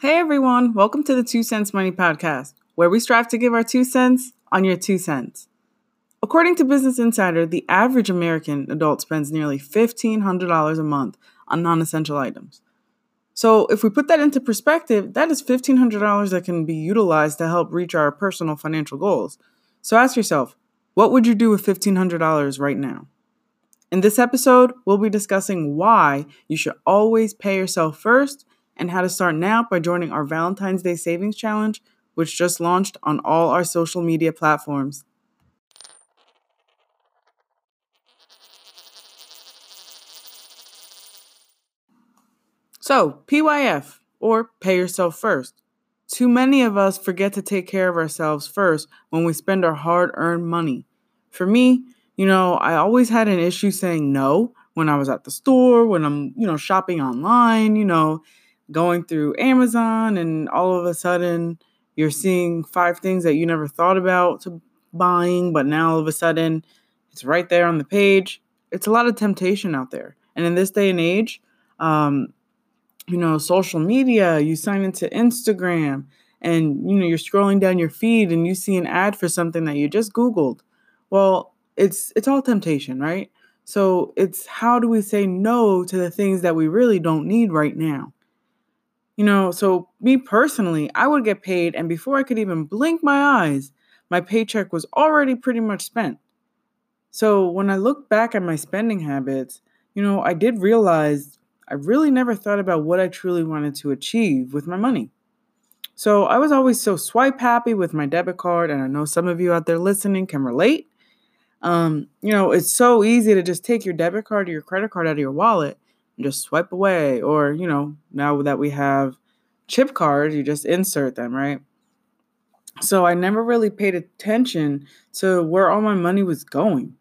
Hey everyone, welcome to the Two Cents Money Podcast, where we strive to give our two cents on your two cents. According to Business Insider, the average American adult spends nearly $1,500 a month on non essential items. So, if we put that into perspective, that is $1,500 that can be utilized to help reach our personal financial goals. So, ask yourself, what would you do with $1,500 right now? In this episode, we'll be discussing why you should always pay yourself first and how to start now by joining our Valentine's Day Savings Challenge, which just launched on all our social media platforms. So, PYF, or pay yourself first. Too many of us forget to take care of ourselves first when we spend our hard earned money. For me, you know, I always had an issue saying no when I was at the store, when I'm, you know, shopping online, you know, going through Amazon and all of a sudden you're seeing five things that you never thought about buying, but now all of a sudden it's right there on the page. It's a lot of temptation out there. And in this day and age, um, you know, social media, you sign into Instagram and you know, you're scrolling down your feed and you see an ad for something that you just Googled. Well, it's it's all temptation, right? So it's how do we say no to the things that we really don't need right now? You know, so me personally, I would get paid, and before I could even blink my eyes, my paycheck was already pretty much spent. So when I look back at my spending habits, you know, I did realize I really never thought about what I truly wanted to achieve with my money. So I was always so swipe happy with my debit card, and I know some of you out there listening can relate. Um, you know, it's so easy to just take your debit card or your credit card out of your wallet just swipe away. Or, you know, now that we have chip cards, you just insert them, right? So I never really paid attention to where all my money was going.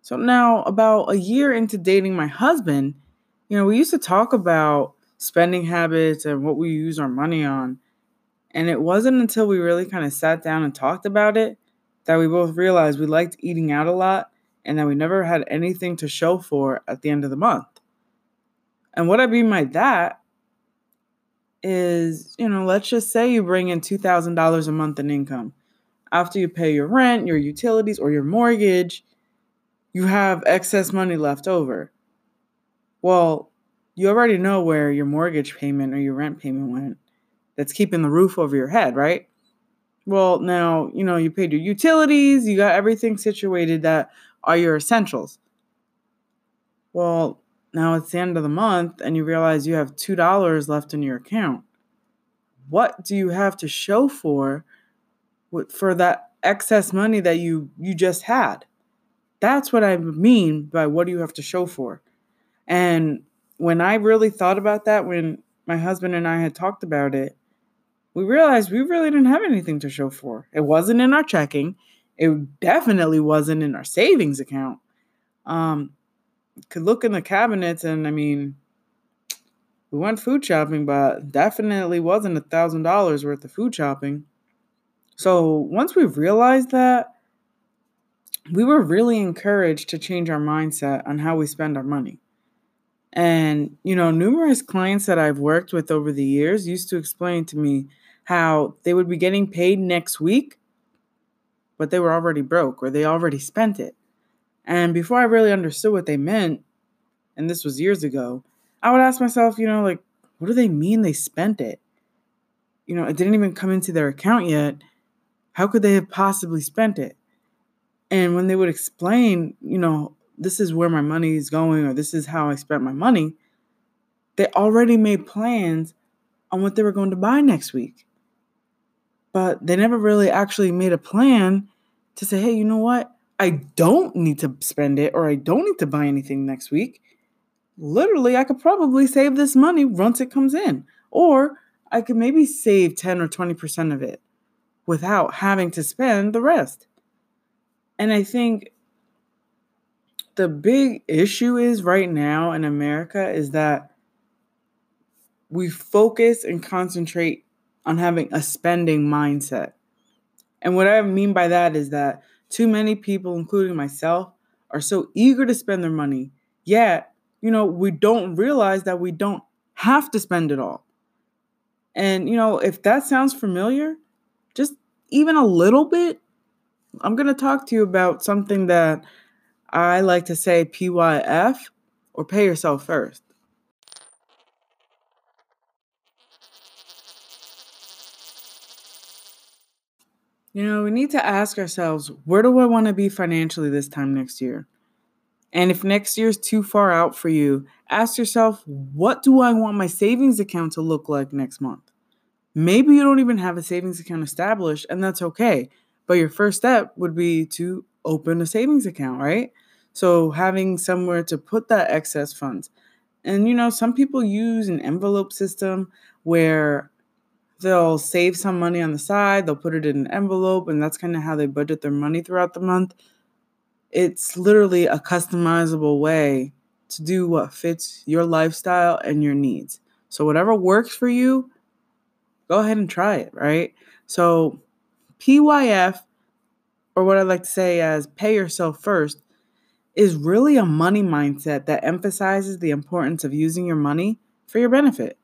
So now, about a year into dating my husband, you know, we used to talk about spending habits and what we use our money on. And it wasn't until we really kind of sat down and talked about it that we both realized we liked eating out a lot and that we never had anything to show for at the end of the month. And what I mean by that is, you know, let's just say you bring in $2,000 a month in income. After you pay your rent, your utilities, or your mortgage, you have excess money left over. Well, you already know where your mortgage payment or your rent payment went. That's keeping the roof over your head, right? Well, now, you know, you paid your utilities, you got everything situated that are your essentials. Well, now it's the end of the month and you realize you have $2 left in your account. What do you have to show for for that excess money that you you just had? That's what I mean by what do you have to show for? And when I really thought about that when my husband and I had talked about it, we realized we really didn't have anything to show for. It wasn't in our checking. It definitely wasn't in our savings account. Um, could look in the cabinets and I mean we went food shopping, but definitely wasn't a thousand dollars worth of food shopping. So once we realized that, we were really encouraged to change our mindset on how we spend our money. And, you know, numerous clients that I've worked with over the years used to explain to me how they would be getting paid next week, but they were already broke or they already spent it. And before I really understood what they meant, and this was years ago, I would ask myself, you know, like, what do they mean they spent it? You know, it didn't even come into their account yet. How could they have possibly spent it? And when they would explain, you know, this is where my money is going or this is how I spent my money, they already made plans on what they were going to buy next week. But they never really actually made a plan to say, hey, you know what? I don't need to spend it or I don't need to buy anything next week, literally, I could probably save this money once it comes in. Or I could maybe save 10 or 20% of it without having to spend the rest. And I think the big issue is right now in America is that we focus and concentrate on having a spending mindset. And what I mean by that is that too many people, including myself, are so eager to spend their money, yet, you know, we don't realize that we don't have to spend it all. And, you know, if that sounds familiar, just even a little bit, I'm going to talk to you about something that I like to say PYF or pay yourself first. You know, we need to ask ourselves where do I want to be financially this time next year? And if next year is too far out for you, ask yourself what do I want my savings account to look like next month? Maybe you don't even have a savings account established, and that's okay. But your first step would be to open a savings account, right? So having somewhere to put that excess funds. And you know, some people use an envelope system where they'll save some money on the side, they'll put it in an envelope, and that's kind of how they budget their money throughout the month. It's literally a customizable way to do what fits your lifestyle and your needs. So, whatever works for you, go ahead and try it, right? So, PYF, or what I like to say as pay yourself first, is really a money mindset that emphasizes the importance of using your money for your benefit.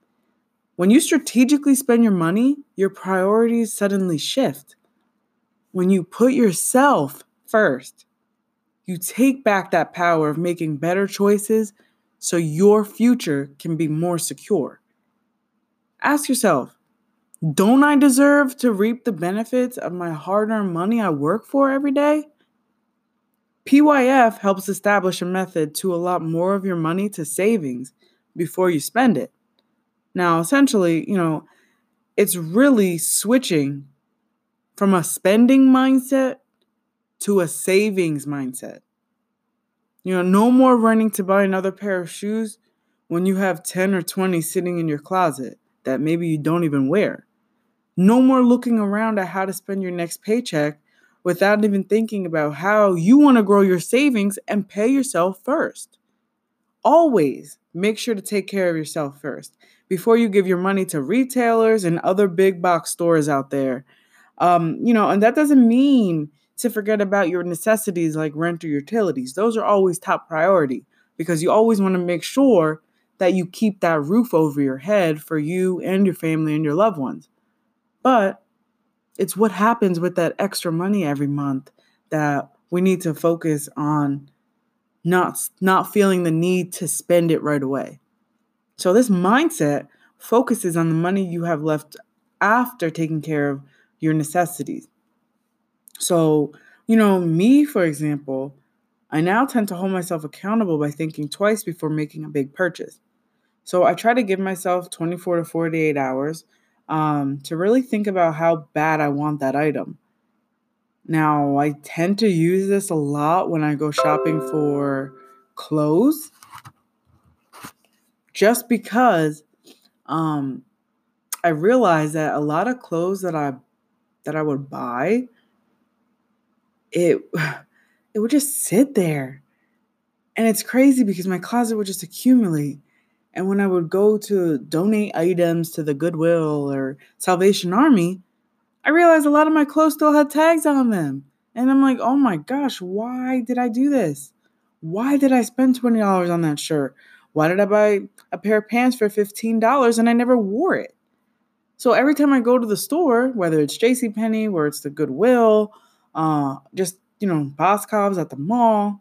When you strategically spend your money, your priorities suddenly shift. When you put yourself first, you take back that power of making better choices so your future can be more secure. Ask yourself don't I deserve to reap the benefits of my hard earned money I work for every day? PYF helps establish a method to allot more of your money to savings before you spend it. Now, essentially, you know, it's really switching from a spending mindset to a savings mindset. You know, no more running to buy another pair of shoes when you have 10 or 20 sitting in your closet that maybe you don't even wear. No more looking around at how to spend your next paycheck without even thinking about how you want to grow your savings and pay yourself first. Always make sure to take care of yourself first before you give your money to retailers and other big box stores out there. Um, you know, and that doesn't mean to forget about your necessities like rent or utilities. Those are always top priority because you always want to make sure that you keep that roof over your head for you and your family and your loved ones. But it's what happens with that extra money every month that we need to focus on not not feeling the need to spend it right away. So this mindset focuses on the money you have left after taking care of your necessities. So, you know, me for example, I now tend to hold myself accountable by thinking twice before making a big purchase. So I try to give myself 24 to 48 hours um, to really think about how bad I want that item. Now, I tend to use this a lot when I go shopping for clothes just because um, I realized that a lot of clothes that I that I would buy it it would just sit there. And it's crazy because my closet would just accumulate. And when I would go to donate items to the Goodwill or Salvation Army, I realized a lot of my clothes still had tags on them. And I'm like, oh my gosh, why did I do this? Why did I spend $20 on that shirt? Why did I buy a pair of pants for $15 and I never wore it? So every time I go to the store, whether it's JCPenney, where it's the Goodwill, uh, just, you know, Boscov's at the mall,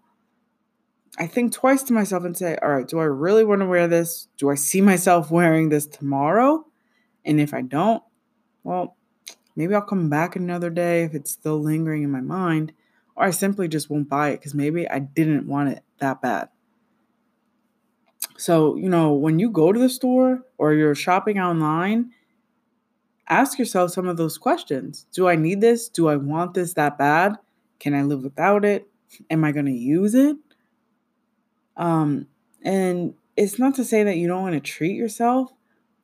I think twice to myself and say, all right, do I really want to wear this? Do I see myself wearing this tomorrow? And if I don't, well, maybe I'll come back another day if it's still lingering in my mind, or I simply just won't buy it because maybe I didn't want it that bad. So, you know, when you go to the store or you're shopping online, ask yourself some of those questions. Do I need this? Do I want this that bad? Can I live without it? Am I going to use it? Um, and it's not to say that you don't want to treat yourself.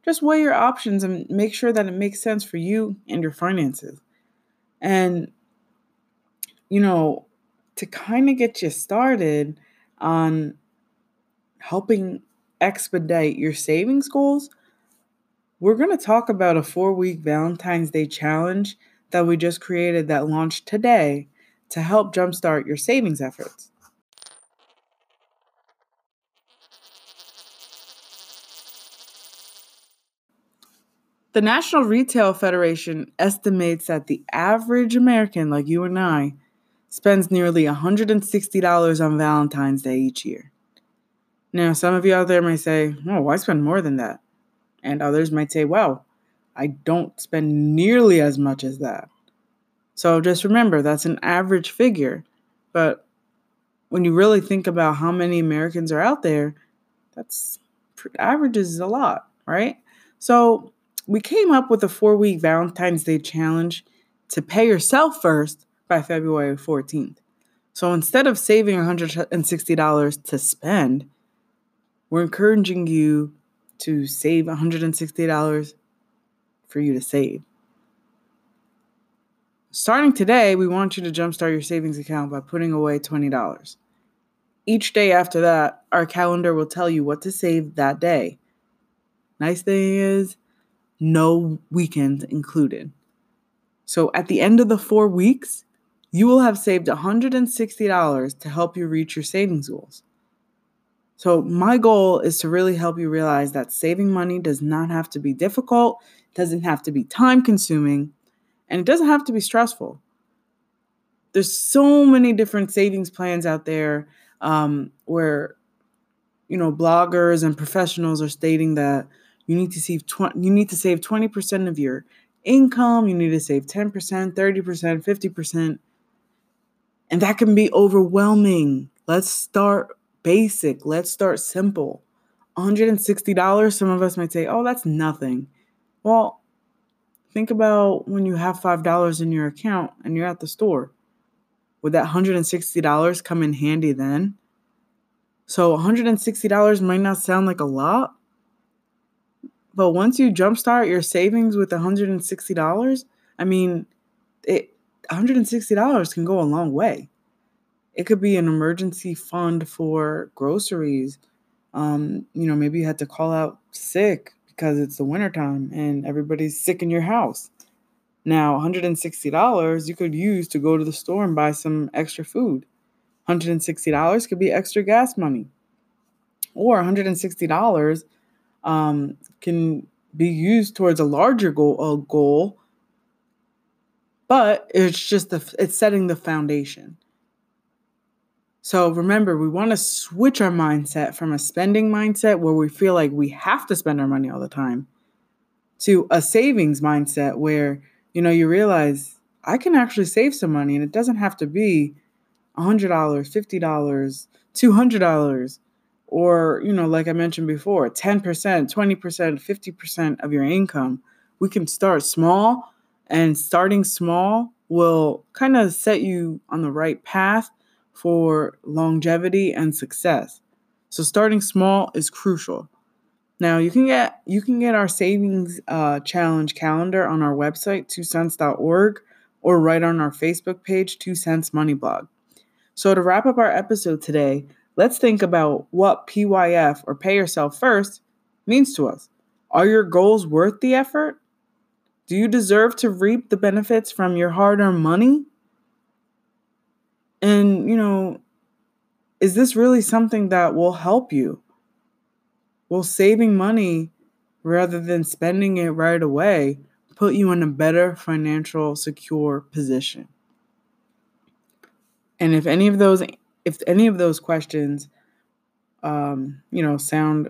Just weigh your options and make sure that it makes sense for you and your finances. And, you know, to kind of get you started on helping expedite your savings goals, we're going to talk about a four week Valentine's Day challenge that we just created that launched today to help jumpstart your savings efforts. The National Retail Federation estimates that the average American, like you and I, spends nearly $160 on Valentine's Day each year. Now, some of you out there may say, oh, why spend more than that? And others might say, well, I don't spend nearly as much as that. So just remember, that's an average figure. But when you really think about how many Americans are out there, that's average is a lot, right? So we came up with a four week Valentine's Day challenge to pay yourself first by February 14th. So instead of saving $160 to spend, we're encouraging you to save $160 for you to save. Starting today, we want you to jumpstart your savings account by putting away $20. Each day after that, our calendar will tell you what to save that day. Nice thing is, no weekends included. So at the end of the four weeks, you will have saved $160 to help you reach your savings goals. So, my goal is to really help you realize that saving money does not have to be difficult, doesn't have to be time consuming, and it doesn't have to be stressful. There's so many different savings plans out there um, where, you know, bloggers and professionals are stating that you need to save 20, you need to save 20% of your income, you need to save 10%, 30%, 50%. And that can be overwhelming. Let's start basic. Let's start simple. $160, some of us might say, oh, that's nothing. Well, think about when you have $5 in your account and you're at the store. Would that $160 come in handy then? So $160 might not sound like a lot, but once you jumpstart your savings with $160, I mean, it $160 can go a long way. It could be an emergency fund for groceries. Um, you know, maybe you had to call out sick because it's the wintertime and everybody's sick in your house. Now, $160 you could use to go to the store and buy some extra food. $160 could be extra gas money. Or $160 um, can be used towards a larger goal, a goal but it's just the it's setting the foundation. So remember, we want to switch our mindset from a spending mindset where we feel like we have to spend our money all the time to a savings mindset where, you know, you realize I can actually save some money and it doesn't have to be $100, $50, $200 or, you know, like I mentioned before, 10%, 20%, 50% of your income. We can start small and starting small will kind of set you on the right path for longevity and success. So starting small is crucial. Now you can get you can get our savings uh, challenge calendar on our website twocents.org or right on our Facebook page Two Cents Money Blog. So to wrap up our episode today, let's think about what PYF or pay yourself first means to us. Are your goals worth the effort? Do you deserve to reap the benefits from your hard earned money? And, you know, is this really something that will help you? Will saving money rather than spending it right away put you in a better financial secure position? And if any of those if any of those questions um, you know, sound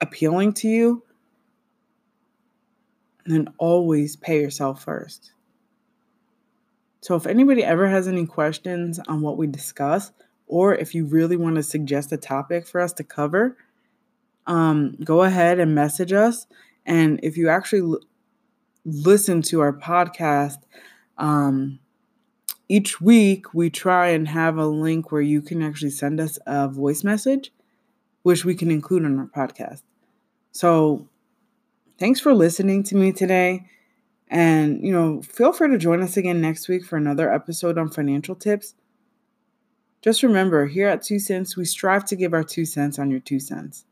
appealing to you, then always pay yourself first. So, if anybody ever has any questions on what we discuss, or if you really want to suggest a topic for us to cover, um, go ahead and message us. And if you actually l- listen to our podcast, um, each week we try and have a link where you can actually send us a voice message, which we can include on our podcast. So Thanks for listening to me today. And, you know, feel free to join us again next week for another episode on financial tips. Just remember, here at Two Cents, we strive to give our two cents on your two cents.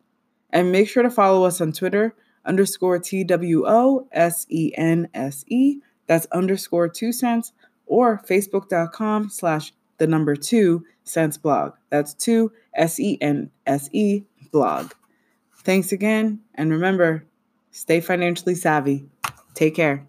And make sure to follow us on Twitter, underscore T W O S E N S E. That's underscore two sense, or facebook.com slash the number two sense blog. That's two S E N S E blog. Thanks again, and remember, Stay financially savvy. Take care.